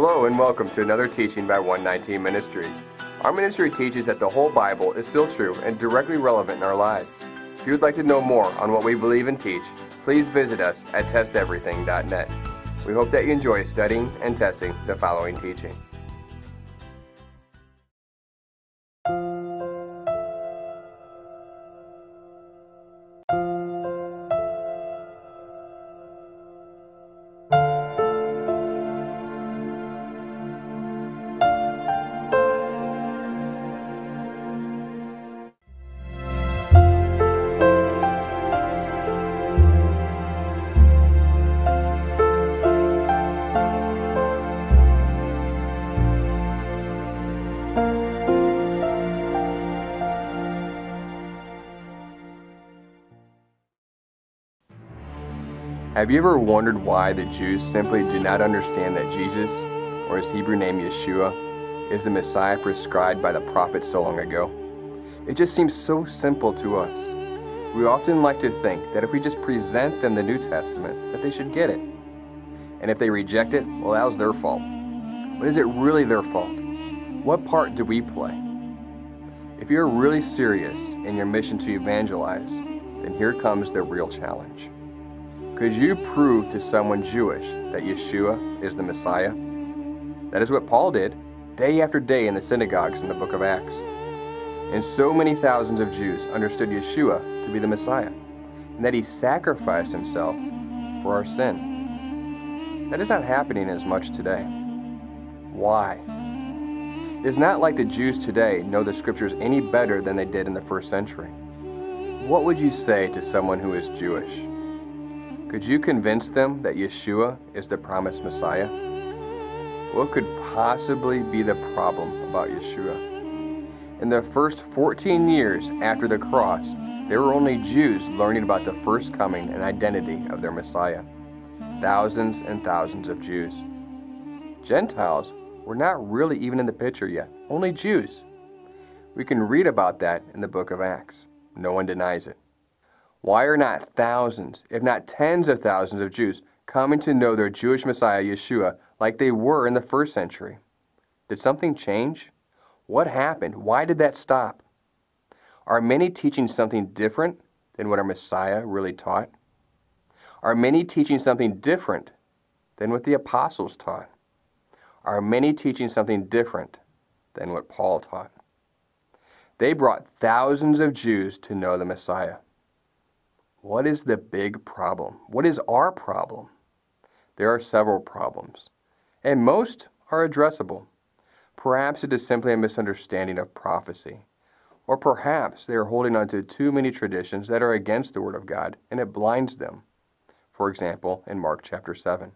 Hello and welcome to another teaching by 119 Ministries. Our ministry teaches that the whole Bible is still true and directly relevant in our lives. If you would like to know more on what we believe and teach, please visit us at testeverything.net. We hope that you enjoy studying and testing the following teaching. Have you ever wondered why the Jews simply do not understand that Jesus, or his Hebrew name Yeshua, is the Messiah prescribed by the prophets so long ago? It just seems so simple to us. We often like to think that if we just present them the New Testament, that they should get it. And if they reject it, well, that was their fault. But is it really their fault? What part do we play? If you're really serious in your mission to evangelize, then here comes the real challenge. Could you prove to someone Jewish that Yeshua is the Messiah? That is what Paul did day after day in the synagogues in the book of Acts. And so many thousands of Jews understood Yeshua to be the Messiah, and that he sacrificed himself for our sin. That is not happening as much today. Why? It is not like the Jews today know the scriptures any better than they did in the first century. What would you say to someone who is Jewish? Could you convince them that Yeshua is the promised Messiah? What could possibly be the problem about Yeshua? In the first 14 years after the cross, there were only Jews learning about the first coming and identity of their Messiah. Thousands and thousands of Jews. Gentiles were not really even in the picture yet, only Jews. We can read about that in the book of Acts. No one denies it. Why are not thousands, if not tens of thousands of Jews coming to know their Jewish Messiah, Yeshua, like they were in the first century? Did something change? What happened? Why did that stop? Are many teaching something different than what our Messiah really taught? Are many teaching something different than what the apostles taught? Are many teaching something different than what Paul taught? They brought thousands of Jews to know the Messiah. What is the big problem? What is our problem? There are several problems, and most are addressable. Perhaps it is simply a misunderstanding of prophecy, or perhaps they are holding on to too many traditions that are against the Word of God and it blinds them. For example, in Mark chapter 7.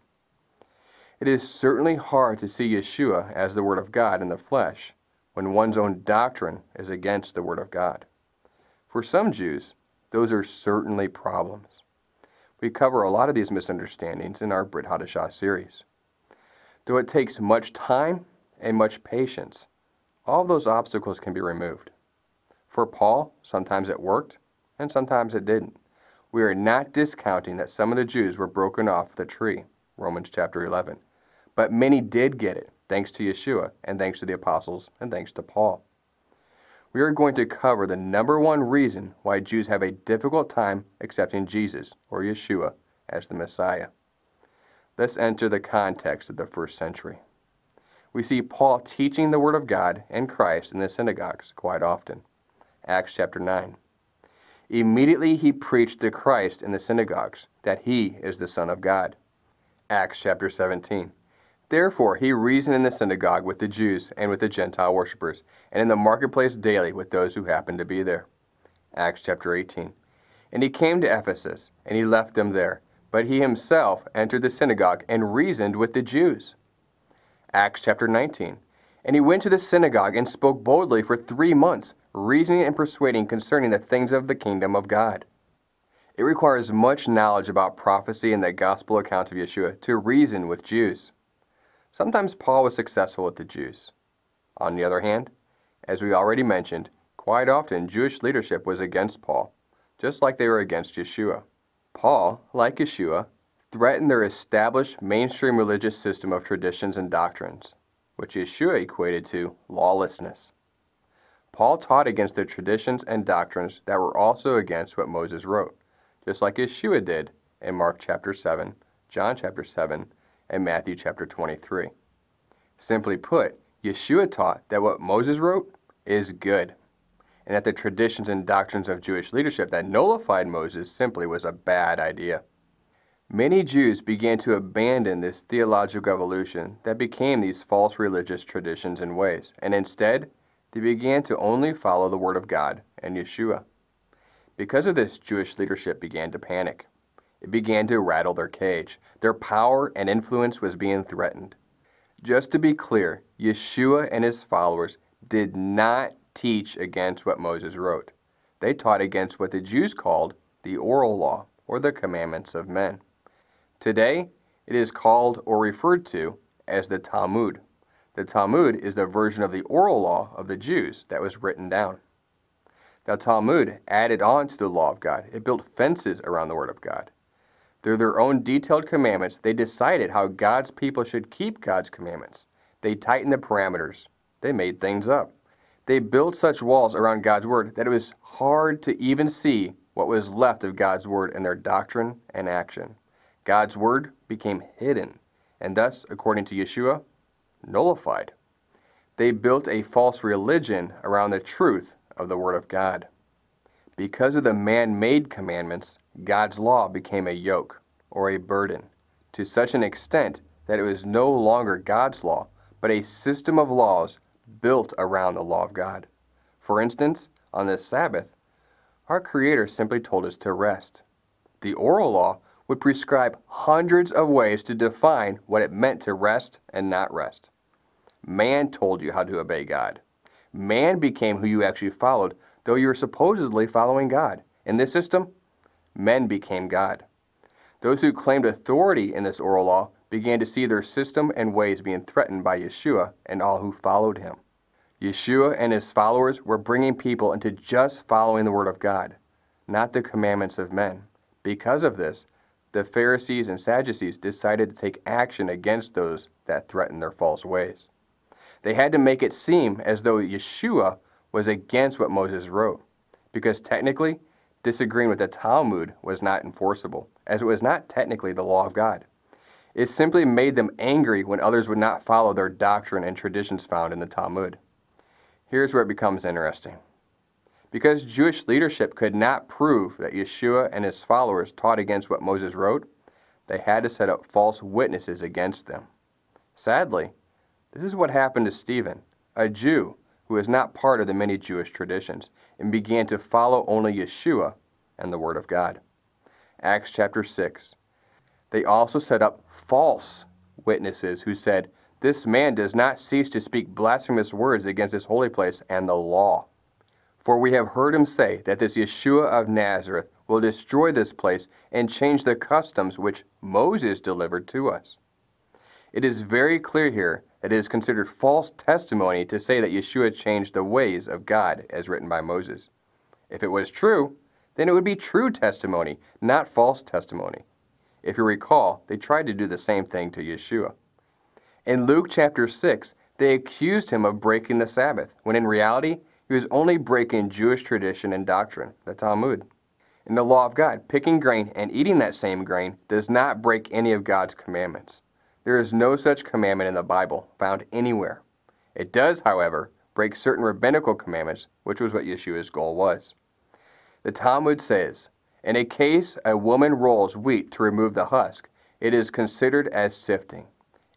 It is certainly hard to see Yeshua as the Word of God in the flesh when one's own doctrine is against the Word of God. For some Jews, those are certainly problems. We cover a lot of these misunderstandings in our Brit Hadashah series. Though it takes much time and much patience, all those obstacles can be removed. For Paul, sometimes it worked and sometimes it didn't. We are not discounting that some of the Jews were broken off the tree, Romans chapter 11. But many did get it, thanks to Yeshua, and thanks to the apostles, and thanks to Paul we are going to cover the number one reason why Jews have a difficult time accepting Jesus, or Yeshua, as the Messiah. Let's enter the context of the first century. We see Paul teaching the Word of God and Christ in the synagogues quite often. Acts chapter 9. Immediately he preached the Christ in the synagogues, that he is the Son of God. Acts chapter 17. Therefore he reasoned in the synagogue with the Jews and with the Gentile worshippers, and in the marketplace daily with those who happened to be there. Acts chapter 18. And he came to Ephesus, and he left them there. But he himself entered the synagogue and reasoned with the Jews. Acts chapter 19. And he went to the synagogue and spoke boldly for three months, reasoning and persuading concerning the things of the kingdom of God. It requires much knowledge about prophecy and the gospel accounts of Yeshua to reason with Jews. Sometimes Paul was successful with the Jews. On the other hand, as we already mentioned, quite often Jewish leadership was against Paul, just like they were against Yeshua. Paul, like Yeshua, threatened their established mainstream religious system of traditions and doctrines, which Yeshua equated to lawlessness. Paul taught against the traditions and doctrines that were also against what Moses wrote, just like Yeshua did in Mark chapter 7, John chapter 7, and Matthew chapter 23. Simply put, Yeshua taught that what Moses wrote is good, and that the traditions and doctrines of Jewish leadership that nullified Moses simply was a bad idea. Many Jews began to abandon this theological evolution that became these false religious traditions and ways, and instead, they began to only follow the Word of God and Yeshua. Because of this, Jewish leadership began to panic. It began to rattle their cage. Their power and influence was being threatened. Just to be clear, Yeshua and his followers did not teach against what Moses wrote. They taught against what the Jews called the oral law, or the commandments of men. Today, it is called or referred to as the Talmud. The Talmud is the version of the oral law of the Jews that was written down. The Talmud added on to the law of God. It built fences around the Word of God. Through their own detailed commandments, they decided how God's people should keep God's commandments. They tightened the parameters. They made things up. They built such walls around God's Word that it was hard to even see what was left of God's Word in their doctrine and action. God's Word became hidden, and thus, according to Yeshua, nullified. They built a false religion around the truth of the Word of God. Because of the man made commandments, God's law became a yoke or a burden to such an extent that it was no longer God's law, but a system of laws built around the law of God. For instance, on the Sabbath, our Creator simply told us to rest. The oral law would prescribe hundreds of ways to define what it meant to rest and not rest. Man told you how to obey God. Man became who you actually followed, though you were supposedly following God. In this system, men became God. Those who claimed authority in this oral law began to see their system and ways being threatened by Yeshua and all who followed him. Yeshua and his followers were bringing people into just following the Word of God, not the commandments of men. Because of this, the Pharisees and Sadducees decided to take action against those that threatened their false ways. They had to make it seem as though Yeshua was against what Moses wrote, because technically, disagreeing with the Talmud was not enforceable, as it was not technically the law of God. It simply made them angry when others would not follow their doctrine and traditions found in the Talmud. Here's where it becomes interesting. Because Jewish leadership could not prove that Yeshua and his followers taught against what Moses wrote, they had to set up false witnesses against them. Sadly, this is what happened to Stephen, a Jew who was not part of the many Jewish traditions and began to follow only Yeshua and the Word of God. Acts chapter 6. They also set up false witnesses who said, This man does not cease to speak blasphemous words against this holy place and the law. For we have heard him say that this Yeshua of Nazareth will destroy this place and change the customs which Moses delivered to us. It is very clear here it is considered false testimony to say that Yeshua changed the ways of God as written by Moses. If it was true, then it would be true testimony, not false testimony. If you recall, they tried to do the same thing to Yeshua. In Luke chapter 6, they accused him of breaking the Sabbath, when in reality, he was only breaking Jewish tradition and doctrine, the Talmud. In the law of God, picking grain and eating that same grain does not break any of God's commandments. There is no such commandment in the Bible found anywhere. It does, however, break certain rabbinical commandments, which was what Yeshua's goal was. The Talmud says, In a case a woman rolls wheat to remove the husk, it is considered as sifting.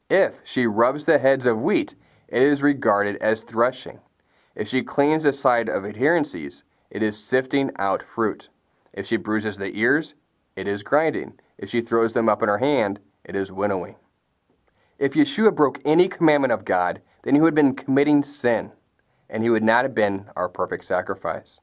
If she rubs the heads of wheat, it is regarded as threshing. If she cleans the side of adherencies, it is sifting out fruit. If she bruises the ears, it is grinding. If she throws them up in her hand, it is winnowing. If Yeshua broke any commandment of God, then he would have been committing sin, and he would not have been our perfect sacrifice.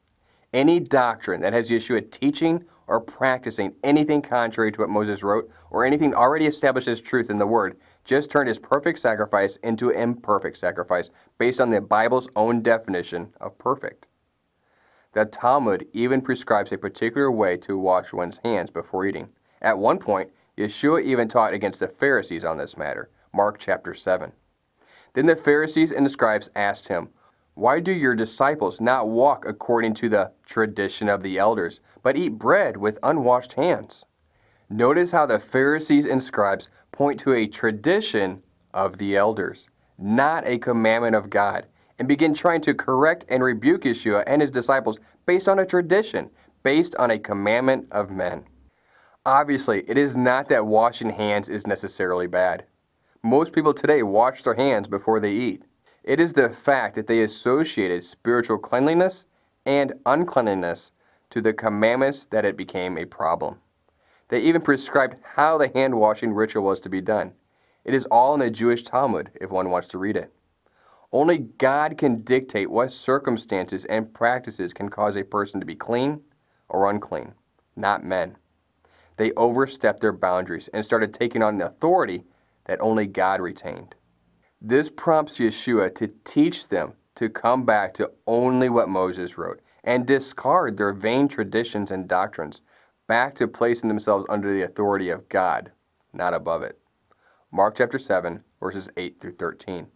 Any doctrine that has Yeshua teaching or practicing anything contrary to what Moses wrote, or anything already established as truth in the Word, just turned his perfect sacrifice into an imperfect sacrifice based on the Bible's own definition of perfect. The Talmud even prescribes a particular way to wash one's hands before eating. At one point, Yeshua even taught against the Pharisees on this matter. Mark chapter 7. Then the Pharisees and the scribes asked him, Why do your disciples not walk according to the tradition of the elders, but eat bread with unwashed hands? Notice how the Pharisees and scribes point to a tradition of the elders, not a commandment of God, and begin trying to correct and rebuke Yeshua and his disciples based on a tradition, based on a commandment of men. Obviously, it is not that washing hands is necessarily bad. Most people today wash their hands before they eat. It is the fact that they associated spiritual cleanliness and uncleanliness to the commandments that it became a problem. They even prescribed how the hand washing ritual was to be done. It is all in the Jewish Talmud if one wants to read it. Only God can dictate what circumstances and practices can cause a person to be clean or unclean, not men. They overstepped their boundaries and started taking on an authority that only God retained. This prompts Yeshua to teach them to come back to only what Moses wrote and discard their vain traditions and doctrines, back to placing themselves under the authority of God, not above it. Mark chapter 7, verses 8 through 13.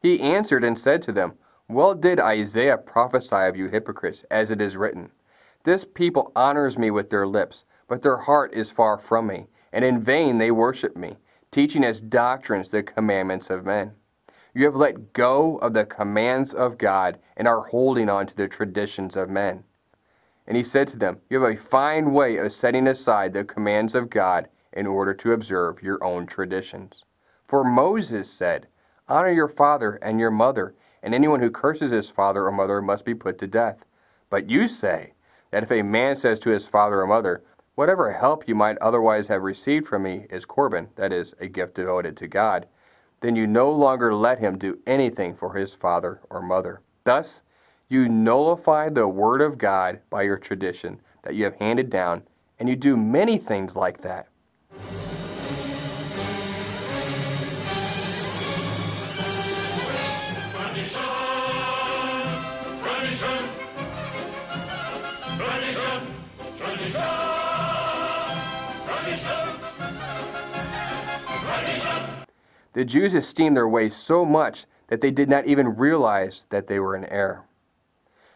He answered and said to them, Well did Isaiah prophesy of you hypocrites, as it is written, This people honors me with their lips, but their heart is far from me, and in vain they worship me teaching as doctrines the commandments of men. You have let go of the commands of God and are holding on to the traditions of men. And he said to them, You have a fine way of setting aside the commands of God in order to observe your own traditions. For Moses said, Honor your father and your mother, and anyone who curses his father or mother must be put to death. But you say that if a man says to his father or mother, Whatever help you might otherwise have received from me is Corban, that is, a gift devoted to God, then you no longer let him do anything for his father or mother. Thus, you nullify the word of God by your tradition that you have handed down, and you do many things like that. The Jews esteemed their ways so much that they did not even realize that they were in error.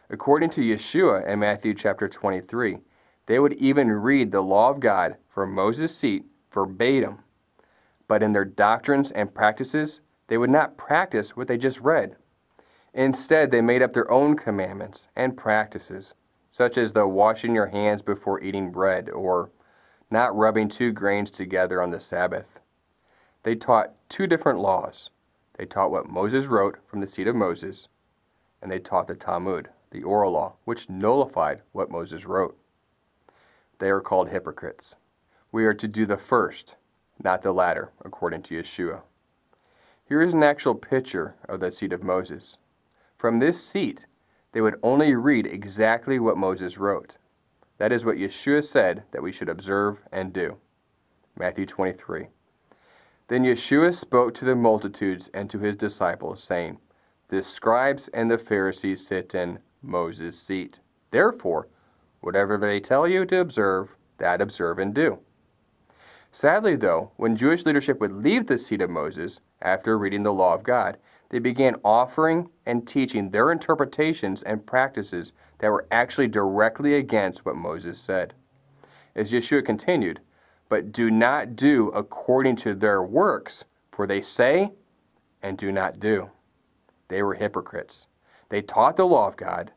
According to Yeshua in Matthew chapter 23, they would even read the law of God from Moses' seat verbatim, but in their doctrines and practices, they would not practice what they just read. Instead, they made up their own commandments and practices, such as the washing your hands before eating bread or not rubbing two grains together on the Sabbath they taught two different laws. They taught what Moses wrote from the seat of Moses, and they taught the Talmud, the oral law, which nullified what Moses wrote. They are called hypocrites. We are to do the first, not the latter, according to Yeshua. Here is an actual picture of the seat of Moses. From this seat, they would only read exactly what Moses wrote. That is what Yeshua said that we should observe and do. Matthew 23. Then Yeshua spoke to the multitudes and to his disciples, saying, The scribes and the Pharisees sit in Moses' seat. Therefore, whatever they tell you to observe, that observe and do. Sadly, though, when Jewish leadership would leave the seat of Moses after reading the law of God, they began offering and teaching their interpretations and practices that were actually directly against what Moses said. As Yeshua continued, but do not do according to their works, for they say and do not do. They were hypocrites. They taught the law of God,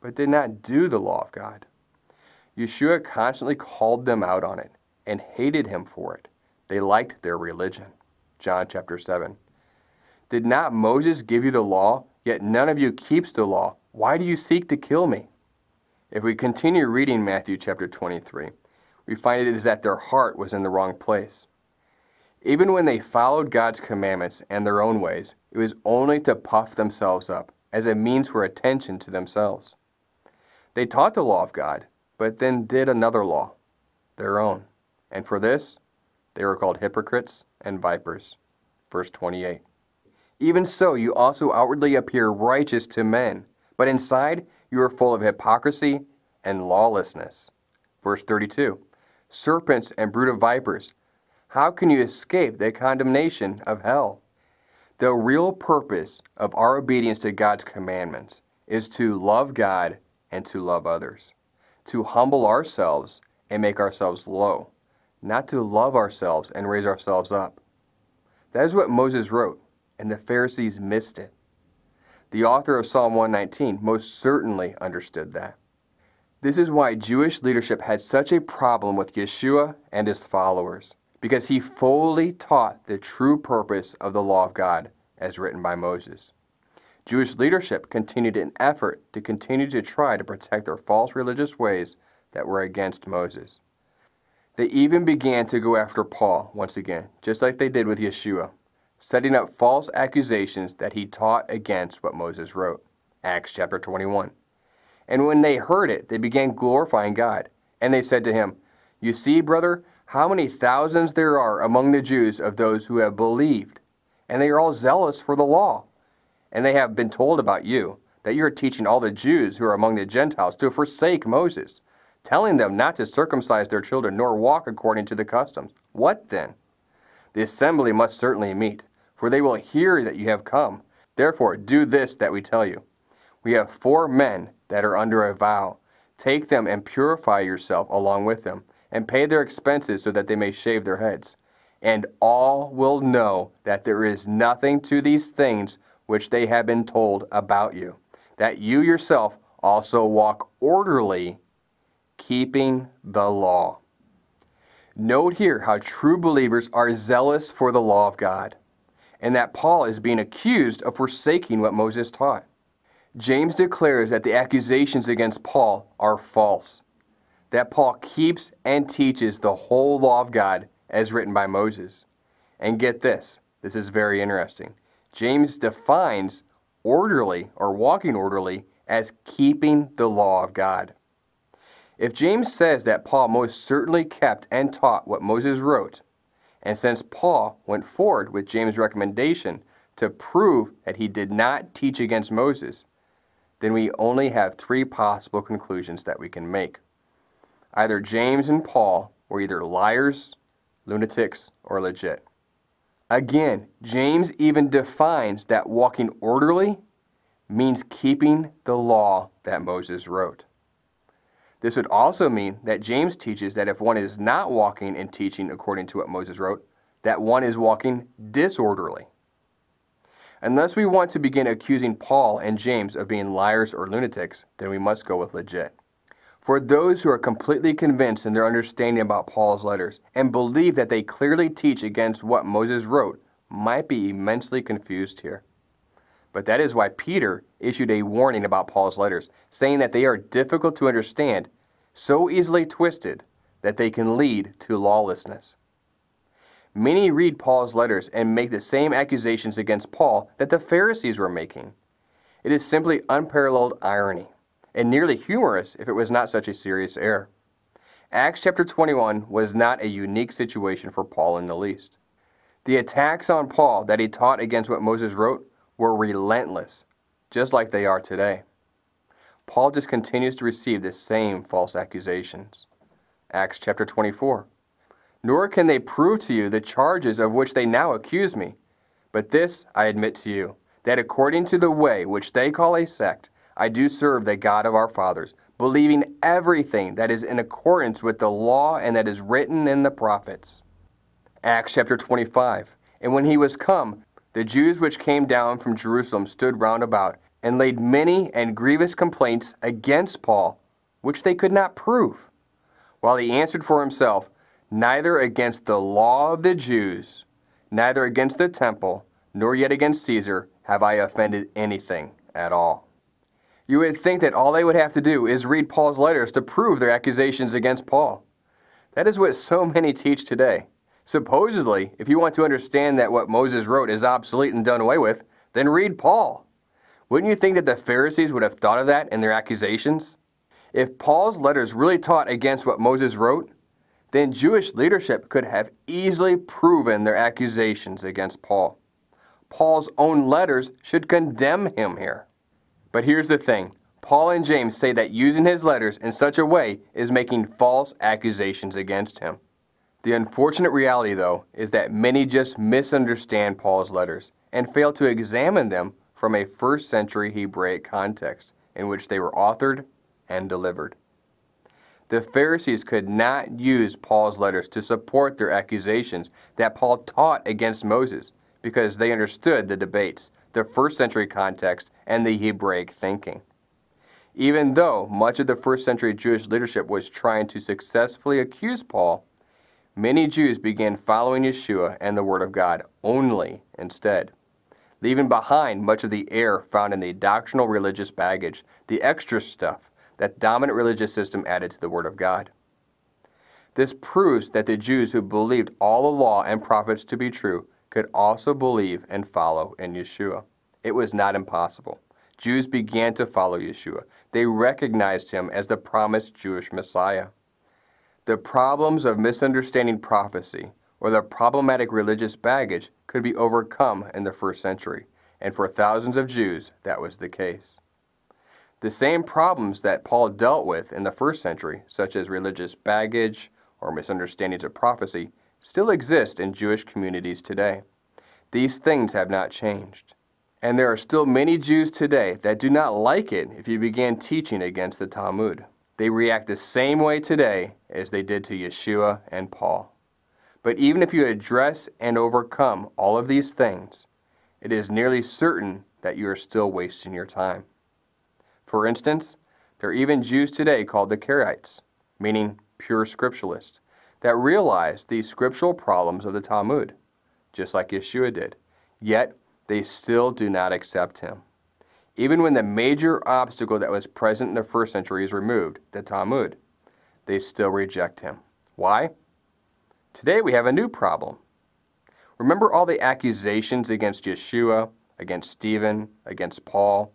but did not do the law of God. Yeshua constantly called them out on it and hated him for it. They liked their religion. John chapter 7. Did not Moses give you the law, yet none of you keeps the law? Why do you seek to kill me? If we continue reading Matthew chapter 23, we find it is that their heart was in the wrong place. Even when they followed God's commandments and their own ways, it was only to puff themselves up as a means for attention to themselves. They taught the law of God, but then did another law, their own. And for this, they were called hypocrites and vipers. Verse 28. Even so, you also outwardly appear righteous to men, but inside you are full of hypocrisy and lawlessness. Verse 32 serpents and brood of vipers. how can you escape the condemnation of hell? The real purpose of our obedience to God's commandments is to love God and to love others, to humble ourselves and make ourselves low, not to love ourselves and raise ourselves up. That is what Moses wrote, and the Pharisees missed it. The author of Psalm 119 most certainly understood that. This is why Jewish leadership had such a problem with Yeshua and his followers because he fully taught the true purpose of the law of God as written by Moses. Jewish leadership continued an effort to continue to try to protect their false religious ways that were against Moses. They even began to go after Paul once again, just like they did with Yeshua, setting up false accusations that he taught against what Moses wrote. Acts chapter 21. And when they heard it, they began glorifying God. And they said to him, You see, brother, how many thousands there are among the Jews of those who have believed, and they are all zealous for the law. And they have been told about you, that you are teaching all the Jews who are among the Gentiles to forsake Moses, telling them not to circumcise their children nor walk according to the customs. What then? The assembly must certainly meet, for they will hear that you have come. Therefore, do this that we tell you. We have four men that are under a vow. Take them and purify yourself along with them and pay their expenses so that they may shave their heads. And all will know that there is nothing to these things which they have been told about you, that you yourself also walk orderly, keeping the law. Note here how true believers are zealous for the law of God, and that Paul is being accused of forsaking what Moses taught. James declares that the accusations against Paul are false that Paul keeps and teaches the whole law of God as written by Moses. And get this, this is very interesting. James defines orderly or walking orderly as keeping the law of God. If James says that Paul most certainly kept and taught what Moses wrote, and since Paul went forward with James' recommendation to prove that he did not teach against Moses, then we only have three possible conclusions that we can make. Either James and Paul were either liars, lunatics, or legit. Again, James even defines that walking orderly means keeping the law that Moses wrote. This would also mean that James teaches that if one is not walking and teaching according to what Moses wrote, that one is walking disorderly. Unless we want to begin accusing Paul and James of being liars or lunatics, then we must go with legit. For those who are completely convinced in their understanding about Paul's letters and believe that they clearly teach against what Moses wrote might be immensely confused here. But that is why Peter issued a warning about Paul's letters, saying that they are difficult to understand, so easily twisted that they can lead to lawlessness. Many read Paul's letters and make the same accusations against Paul that the Pharisees were making. It is simply unparalleled irony and nearly humorous if it was not such a serious error. Acts chapter 21 was not a unique situation for Paul in the least. The attacks on Paul that he taught against what Moses wrote were relentless, just like they are today. Paul just continues to receive the same false accusations. Acts chapter 24. Nor can they prove to you the charges of which they now accuse me. But this I admit to you, that according to the way which they call a sect, I do serve the God of our fathers, believing everything that is in accordance with the law and that is written in the prophets. Acts chapter 25. And when he was come, the Jews which came down from Jerusalem stood round about, and laid many and grievous complaints against Paul, which they could not prove. While he answered for himself, Neither against the law of the Jews, neither against the temple, nor yet against Caesar have I offended anything at all. You would think that all they would have to do is read Paul's letters to prove their accusations against Paul. That is what so many teach today. Supposedly, if you want to understand that what Moses wrote is obsolete and done away with, then read Paul. Wouldn't you think that the Pharisees would have thought of that in their accusations? If Paul's letters really taught against what Moses wrote, then Jewish leadership could have easily proven their accusations against Paul. Paul's own letters should condemn him here. But here's the thing Paul and James say that using his letters in such a way is making false accusations against him. The unfortunate reality, though, is that many just misunderstand Paul's letters and fail to examine them from a first century Hebraic context in which they were authored and delivered. The Pharisees could not use Paul's letters to support their accusations that Paul taught against Moses because they understood the debates, the first century context, and the Hebraic thinking. Even though much of the first century Jewish leadership was trying to successfully accuse Paul, many Jews began following Yeshua and the Word of God only instead, leaving behind much of the air found in the doctrinal religious baggage, the extra stuff that dominant religious system added to the Word of God. This proves that the Jews who believed all the law and prophets to be true could also believe and follow in Yeshua. It was not impossible. Jews began to follow Yeshua. They recognized him as the promised Jewish Messiah. The problems of misunderstanding prophecy or the problematic religious baggage could be overcome in the first century, and for thousands of Jews, that was the case. The same problems that Paul dealt with in the first century, such as religious baggage or misunderstandings of prophecy, still exist in Jewish communities today. These things have not changed. And there are still many Jews today that do not like it if you began teaching against the Talmud. They react the same way today as they did to Yeshua and Paul. But even if you address and overcome all of these things, it is nearly certain that you are still wasting your time. For instance, there are even Jews today called the Karaites, meaning pure scripturalists, that realize these scriptural problems of the Talmud, just like Yeshua did. Yet, they still do not accept him. Even when the major obstacle that was present in the first century is removed, the Talmud, they still reject him. Why? Today we have a new problem. Remember all the accusations against Yeshua, against Stephen, against Paul,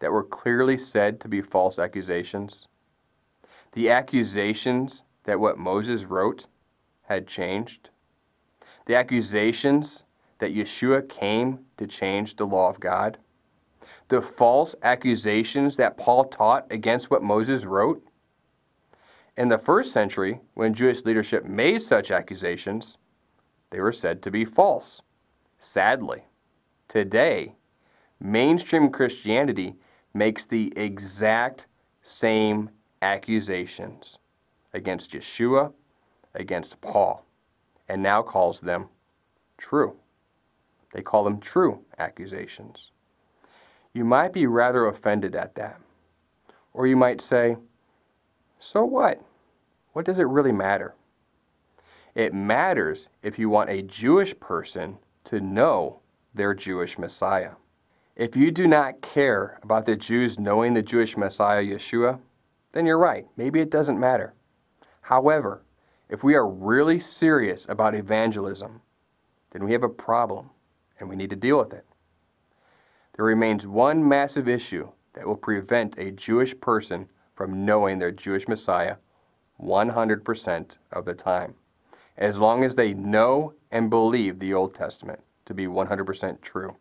that were clearly said to be false accusations? The accusations that what Moses wrote had changed? The accusations that Yeshua came to change the law of God? The false accusations that Paul taught against what Moses wrote? In the first century, when Jewish leadership made such accusations, they were said to be false. Sadly, today, mainstream Christianity makes the exact same accusations against Yeshua, against Paul, and now calls them true. They call them true accusations. You might be rather offended at that. Or you might say, so what? What does it really matter? It matters if you want a Jewish person to know their Jewish Messiah. If you do not care about the Jews knowing the Jewish Messiah, Yeshua, then you're right. Maybe it doesn't matter. However, if we are really serious about evangelism, then we have a problem and we need to deal with it. There remains one massive issue that will prevent a Jewish person from knowing their Jewish Messiah 100% of the time, as long as they know and believe the Old Testament to be 100% true.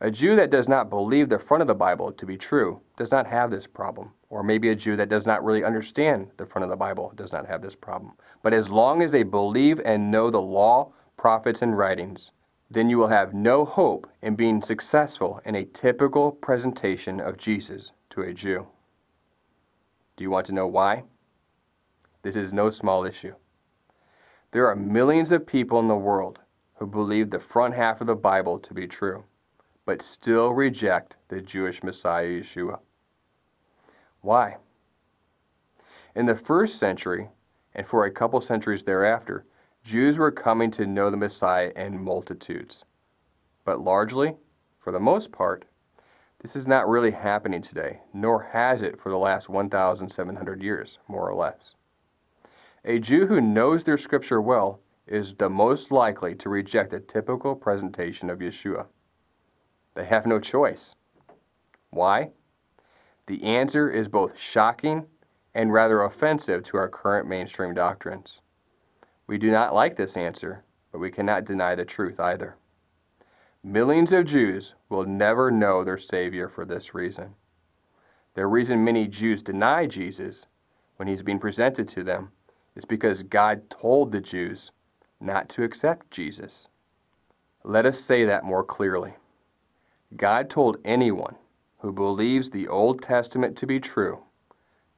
A Jew that does not believe the front of the Bible to be true does not have this problem. Or maybe a Jew that does not really understand the front of the Bible does not have this problem. But as long as they believe and know the law, prophets, and writings, then you will have no hope in being successful in a typical presentation of Jesus to a Jew. Do you want to know why? This is no small issue. There are millions of people in the world who believe the front half of the Bible to be true, but still reject the Jewish Messiah Yeshua. Why? In the first century, and for a couple centuries thereafter, Jews were coming to know the Messiah in multitudes. But largely, for the most part, this is not really happening today, nor has it for the last 1,700 years, more or less. A Jew who knows their scripture well is the most likely to reject a typical presentation of Yeshua. They have no choice. Why? The answer is both shocking and rather offensive to our current mainstream doctrines. We do not like this answer, but we cannot deny the truth either. Millions of Jews will never know their Savior for this reason. The reason many Jews deny Jesus when he's being presented to them is because God told the Jews not to accept Jesus. Let us say that more clearly. God told anyone who believes the Old Testament to be true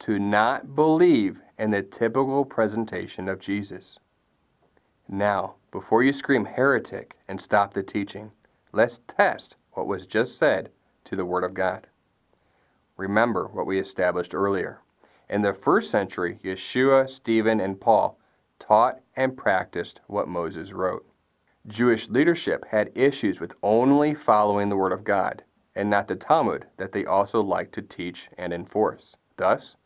to not believe in the typical presentation of Jesus. Now, before you scream heretic and stop the teaching, let's test what was just said to the Word of God. Remember what we established earlier. In the first century, Yeshua, Stephen, and Paul taught and practiced what Moses wrote. Jewish leadership had issues with only following the Word of God and not the Talmud that they also liked to teach and enforce. Thus,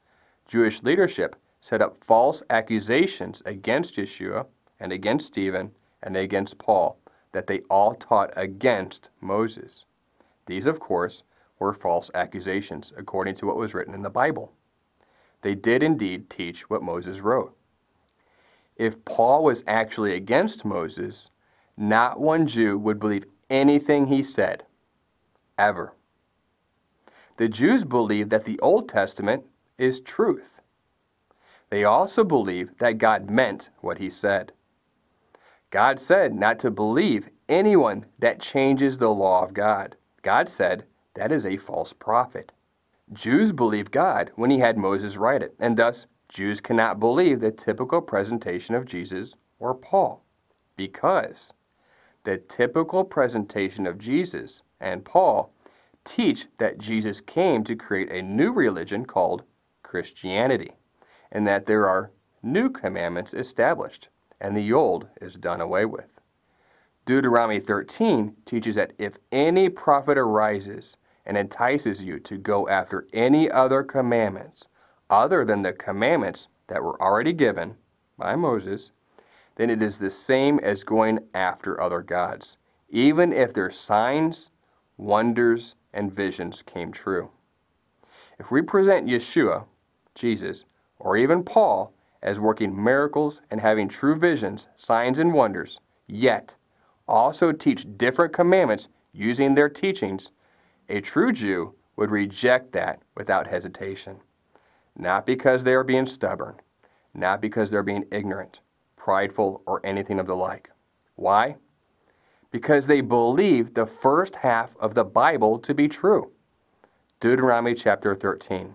Jewish leadership set up false accusations against Yeshua and against Stephen and against Paul that they all taught against Moses. These, of course, were false accusations according to what was written in the Bible. They did indeed teach what Moses wrote. If Paul was actually against Moses, not one Jew would believe anything he said, ever. The Jews believe that the Old Testament is truth. They also believe that God meant what he said. God said not to believe anyone that changes the law of God. God said that is a false prophet. Jews believed God when he had Moses write it, and thus Jews cannot believe the typical presentation of Jesus or Paul because the typical presentation of Jesus and Paul teach that Jesus came to create a new religion called Christianity, and that there are new commandments established, and the old is done away with. Deuteronomy 13 teaches that if any prophet arises and entices you to go after any other commandments other than the commandments that were already given by Moses, then it is the same as going after other gods, even if their signs, wonders, and visions came true. If we present Yeshua, Jesus, or even Paul as working miracles and having true visions, signs, and wonders, yet also teach different commandments using their teachings, a true Jew would reject that without hesitation. Not because they are being stubborn, not because they're being ignorant, prideful, or anything of the like. Why? Because they believe the first half of the Bible to be true. Deuteronomy chapter 13.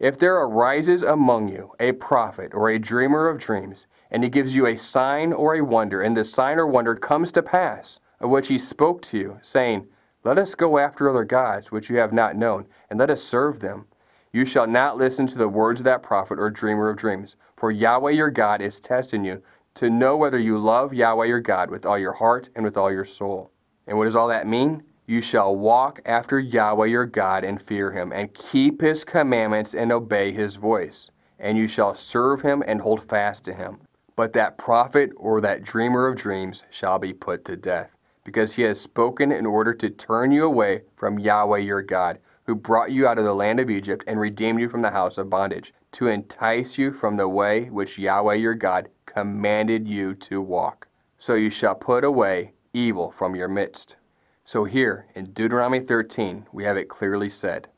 If there arises among you a prophet or a dreamer of dreams, and he gives you a sign or a wonder, and the sign or wonder comes to pass, of which he spoke to you, saying, Let us go after other gods which you have not known, and let us serve them. You shall not listen to the words of that prophet or dreamer of dreams, for Yahweh your God is testing you to know whether you love Yahweh your God with all your heart and with all your soul. And what does all that mean? You shall walk after Yahweh your God and fear him, and keep his commandments and obey his voice. And you shall serve him and hold fast to him. But that prophet or that dreamer of dreams shall be put to death, because he has spoken in order to turn you away from Yahweh your God who brought you out of the land of Egypt and redeemed you from the house of bondage, to entice you from the way which Yahweh your God commanded you to walk. So you shall put away evil from your midst. So here in Deuteronomy 13, we have it clearly said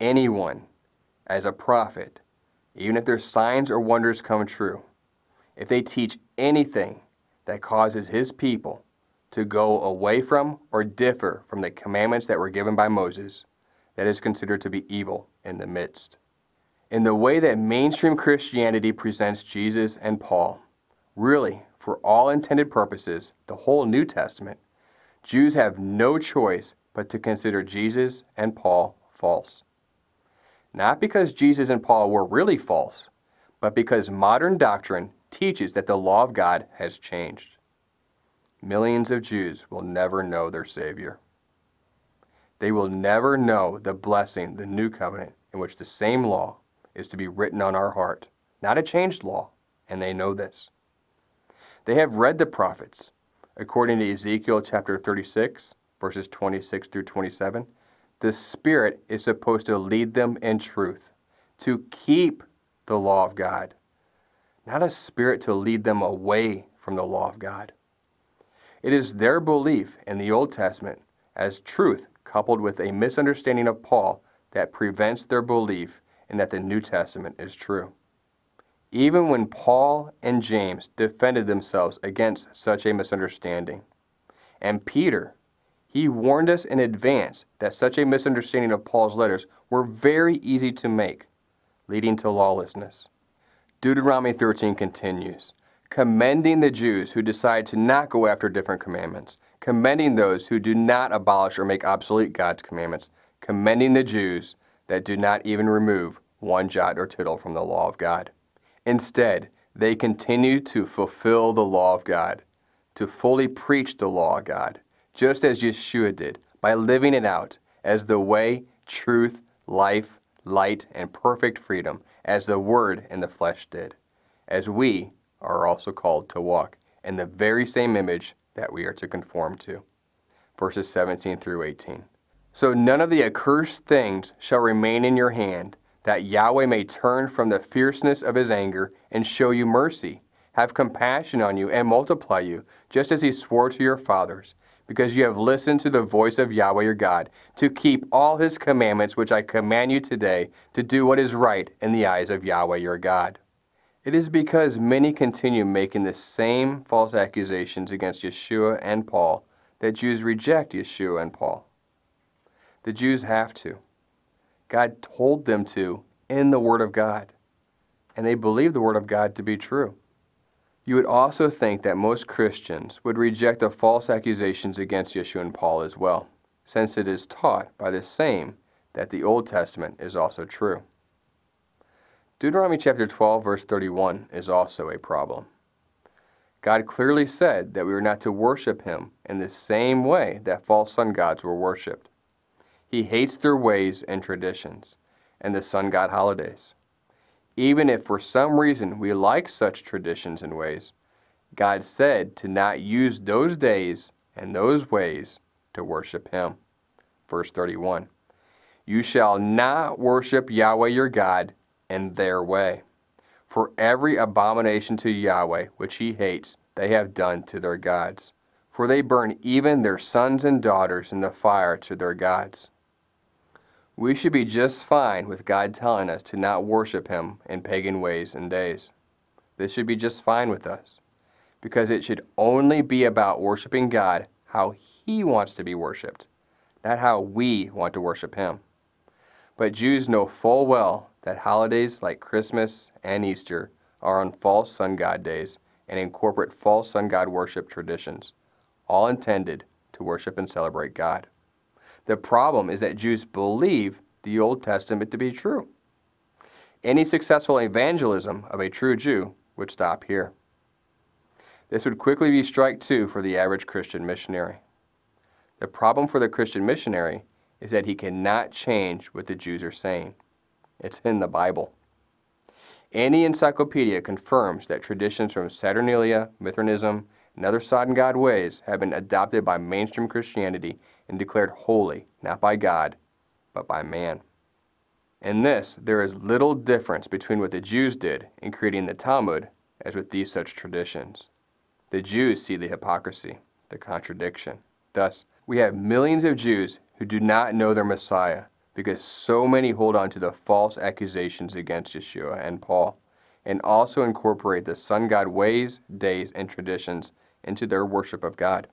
anyone as a prophet, even if their signs or wonders come true, if they teach anything that causes his people to go away from or differ from the commandments that were given by Moses, that is considered to be evil in the midst. In the way that mainstream Christianity presents Jesus and Paul, really, for all intended purposes, the whole New Testament, Jews have no choice but to consider Jesus and Paul false. Not because Jesus and Paul were really false, but because modern doctrine teaches that the law of God has changed. Millions of Jews will never know their Savior they will never know the blessing, the new covenant, in which the same law is to be written on our heart, not a changed law, and they know this. They have read the prophets. According to Ezekiel chapter 36, verses 26 through 27, the Spirit is supposed to lead them in truth, to keep the law of God, not a spirit to lead them away from the law of God. It is their belief in the Old Testament as truth coupled with a misunderstanding of Paul that prevents their belief in that the New Testament is true. even when Paul and James defended themselves against such a misunderstanding. And Peter, he warned us in advance that such a misunderstanding of Paul's letters were very easy to make, leading to lawlessness. Deuteronomy 13 continues, commending the Jews who decide to not go after different commandments, commending those who do not abolish or make obsolete God's commandments, commending the Jews that do not even remove one jot or tittle from the law of God. Instead, they continue to fulfill the law of God, to fully preach the law of God, just as Yeshua did, by living it out as the way, truth, life, light, and perfect freedom, as the Word in the flesh did, as we are also called to walk in the very same image that we are to conform to. Verses 17 through 18. So none of the accursed things shall remain in your hand, that Yahweh may turn from the fierceness of his anger and show you mercy, have compassion on you, and multiply you, just as he swore to your fathers, because you have listened to the voice of Yahweh your God, to keep all his commandments which I command you today, to do what is right in the eyes of Yahweh your God. It is because many continue making the same false accusations against Yeshua and Paul that Jews reject Yeshua and Paul. The Jews have to. God told them to in the Word of God, and they believe the Word of God to be true. You would also think that most Christians would reject the false accusations against Yeshua and Paul as well, since it is taught by the same that the Old Testament is also true. Deuteronomy chapter 12, verse 31 is also a problem. God clearly said that we were not to worship him in the same way that false sun gods were worshipped. He hates their ways and traditions and the sun god holidays. Even if for some reason we like such traditions and ways, God said to not use those days and those ways to worship him. Verse 31 You shall not worship Yahweh your God in their way. For every abomination to Yahweh which he hates, they have done to their gods. For they burn even their sons and daughters in the fire to their gods. We should be just fine with God telling us to not worship Him in pagan ways and days. This should be just fine with us, because it should only be about worshiping God how He wants to be worshiped, not how we want to worship Him. But Jews know full well that holidays like Christmas and Easter are on false sun god days and incorporate false sun god worship traditions, all intended to worship and celebrate God. The problem is that Jews believe the Old Testament to be true. Any successful evangelism of a true Jew would stop here. This would quickly be strike two for the average Christian missionary. The problem for the Christian missionary is that he cannot change what the Jews are saying. It's in the Bible. Any encyclopedia confirms that traditions from Saturnalia, Mithraism, and other sun God ways have been adopted by mainstream Christianity and declared holy, not by God, but by man. In this, there is little difference between what the Jews did in creating the Talmud as with these such traditions. The Jews see the hypocrisy, the contradiction. Thus, we have millions of Jews who do not know their Messiah because so many hold on to the false accusations against Yeshua and Paul, and also incorporate the sun god ways, days, and traditions into their worship of God.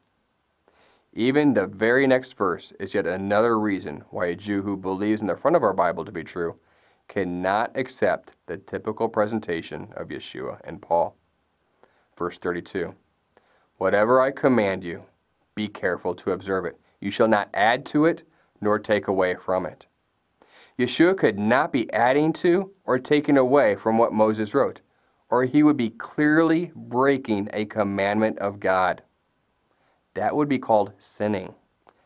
Even the very next verse is yet another reason why a Jew who believes in the front of our Bible to be true cannot accept the typical presentation of Yeshua and Paul. Verse 32 Whatever I command you, be careful to observe it. You shall not add to it nor take away from it. Yeshua could not be adding to or taking away from what Moses wrote, or he would be clearly breaking a commandment of God. That would be called sinning.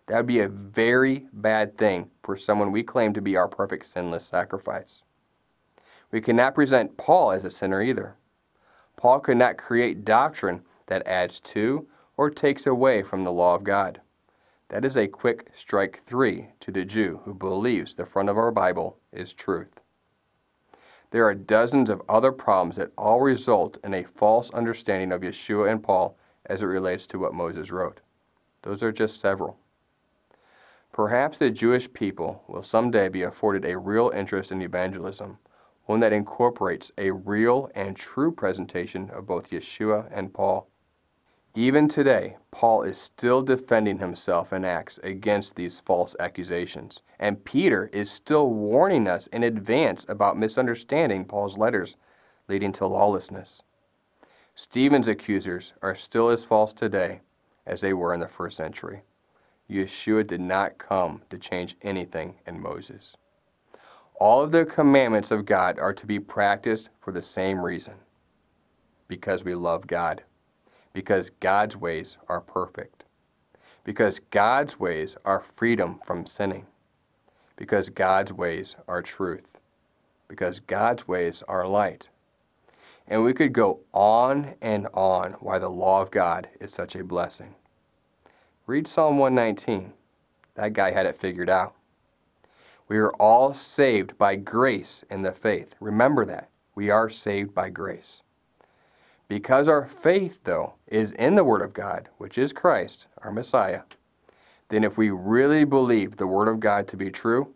That would be a very bad thing for someone we claim to be our perfect sinless sacrifice. We cannot present Paul as a sinner either. Paul could not create doctrine that adds to or takes away from the law of God. That is a quick strike three to the Jew who believes the front of our Bible is truth. There are dozens of other problems that all result in a false understanding of Yeshua and Paul as it relates to what Moses wrote. Those are just several. Perhaps the Jewish people will someday be afforded a real interest in evangelism, one that incorporates a real and true presentation of both Yeshua and Paul. Even today, Paul is still defending himself in Acts against these false accusations, and Peter is still warning us in advance about misunderstanding Paul's letters, leading to lawlessness. Stephen's accusers are still as false today as they were in the first century. Yeshua did not come to change anything in Moses. All of the commandments of God are to be practiced for the same reason because we love God because God's ways are perfect, because God's ways are freedom from sinning, because God's ways are truth, because God's ways are light. And we could go on and on why the law of God is such a blessing. Read Psalm 119. That guy had it figured out. We are all saved by grace in the faith. Remember that. We are saved by grace. Because our faith, though, is in the Word of God, which is Christ, our Messiah, then if we really believe the Word of God to be true,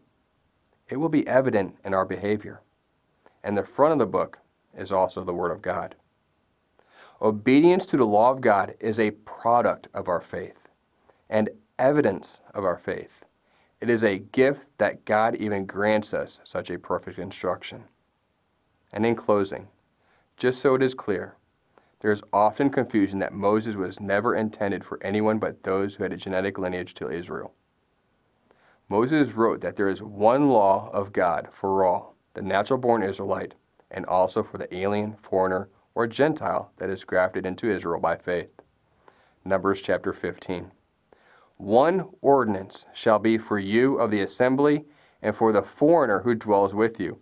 it will be evident in our behavior. And the front of the book is also the Word of God. Obedience to the law of God is a product of our faith and evidence of our faith. It is a gift that God even grants us such a perfect instruction. And in closing, just so it is clear, there is often confusion that Moses was never intended for anyone but those who had a genetic lineage to Israel. Moses wrote that there is one law of God for all, the natural born Israelite, and also for the alien, foreigner, or Gentile that is grafted into Israel by faith. Numbers chapter 15. One ordinance shall be for you of the assembly and for the foreigner who dwells with you,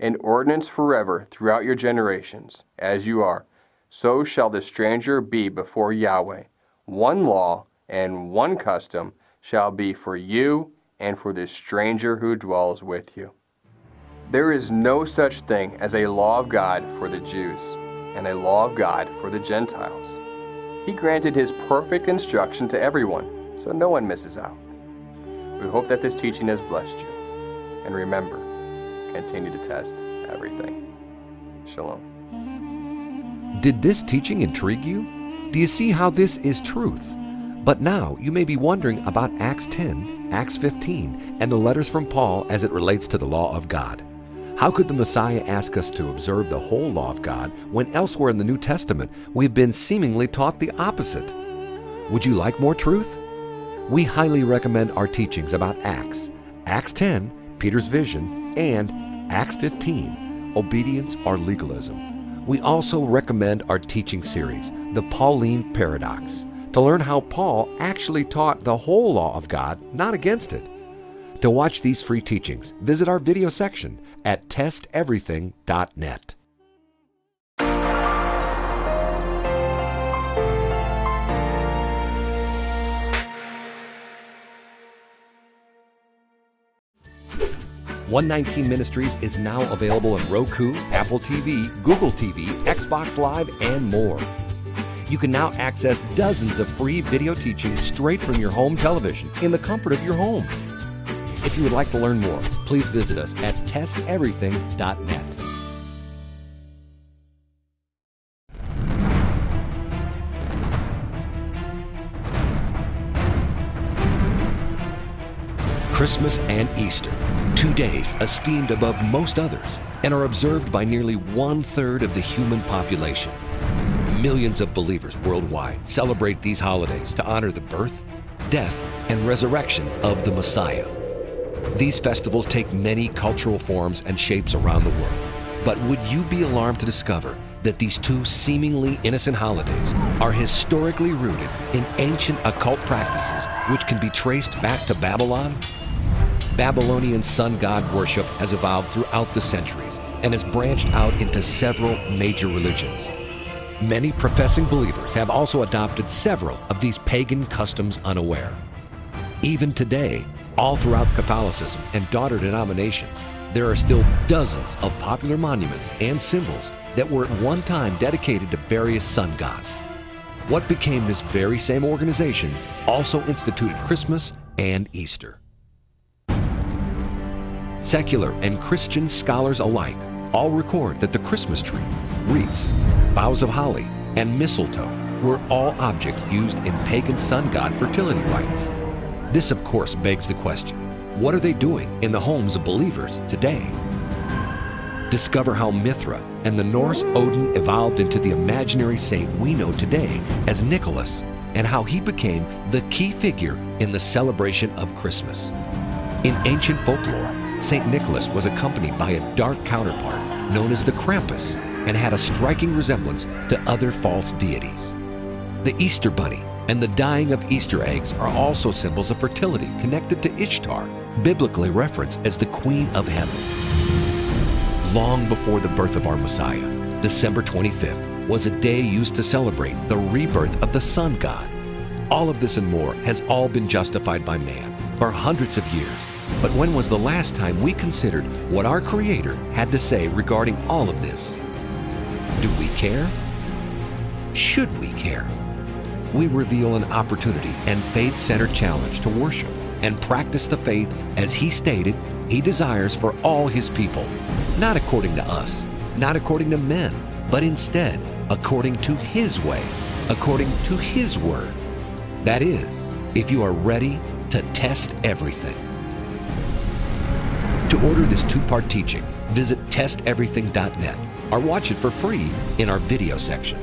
an ordinance forever throughout your generations, as you are so shall the stranger be before Yahweh. One law and one custom shall be for you and for the stranger who dwells with you. There is no such thing as a law of God for the Jews and a law of God for the Gentiles. He granted his perfect instruction to everyone, so no one misses out. We hope that this teaching has blessed you. And remember, continue to test everything. Shalom. Did this teaching intrigue you? Do you see how this is truth? But now you may be wondering about Acts 10, Acts 15, and the letters from Paul as it relates to the law of God. How could the Messiah ask us to observe the whole law of God when elsewhere in the New Testament we've been seemingly taught the opposite? Would you like more truth? We highly recommend our teachings about Acts, Acts 10, Peter's vision, and Acts 15, obedience or legalism. We also recommend our teaching series, The Pauline Paradox, to learn how Paul actually taught the whole law of God, not against it. To watch these free teachings, visit our video section at testeverything.net. One Nineteen Ministries is now available in Roku, Apple TV, Google TV, Xbox Live, and more. You can now access dozens of free video teachings straight from your home television in the comfort of your home. If you would like to learn more, please visit us at testeverything.net. Christmas and Easter two days esteemed above most others and are observed by nearly one third of the human population. Millions of believers worldwide celebrate these holidays to honor the birth, death, and resurrection of the Messiah. These festivals take many cultural forms and shapes around the world. But would you be alarmed to discover that these two seemingly innocent holidays are historically rooted in ancient occult practices which can be traced back to Babylon Babylonian sun god worship has evolved throughout the centuries and has branched out into several major religions. Many professing believers have also adopted several of these pagan customs unaware. Even today, all throughout Catholicism and daughter denominations, there are still dozens of popular monuments and symbols that were at one time dedicated to various sun gods. What became this very same organization also instituted Christmas and Easter. Secular and Christian scholars alike all record that the Christmas tree, wreaths, boughs of holly, and mistletoe were all objects used in pagan sun god fertility rites. This, of course, begs the question what are they doing in the homes of believers today? Discover how Mithra and the Norse Odin evolved into the imaginary saint we know today as Nicholas, and how he became the key figure in the celebration of Christmas. In ancient folklore, St. Nicholas was accompanied by a dark counterpart known as the Krampus and had a striking resemblance to other false deities. The Easter Bunny and the dying of Easter eggs are also symbols of fertility connected to Ishtar, biblically referenced as the Queen of Heaven. Long before the birth of our Messiah, December 25th was a day used to celebrate the rebirth of the sun god. All of this and more has all been justified by man for hundreds of years. But when was the last time we considered what our Creator had to say regarding all of this? Do we care? Should we care? We reveal an opportunity and faith centered challenge to worship and practice the faith as He stated He desires for all His people, not according to us, not according to men, but instead according to His way, according to His word. That is, if you are ready to test everything. To order this two part teaching, visit testeverything.net or watch it for free in our video section.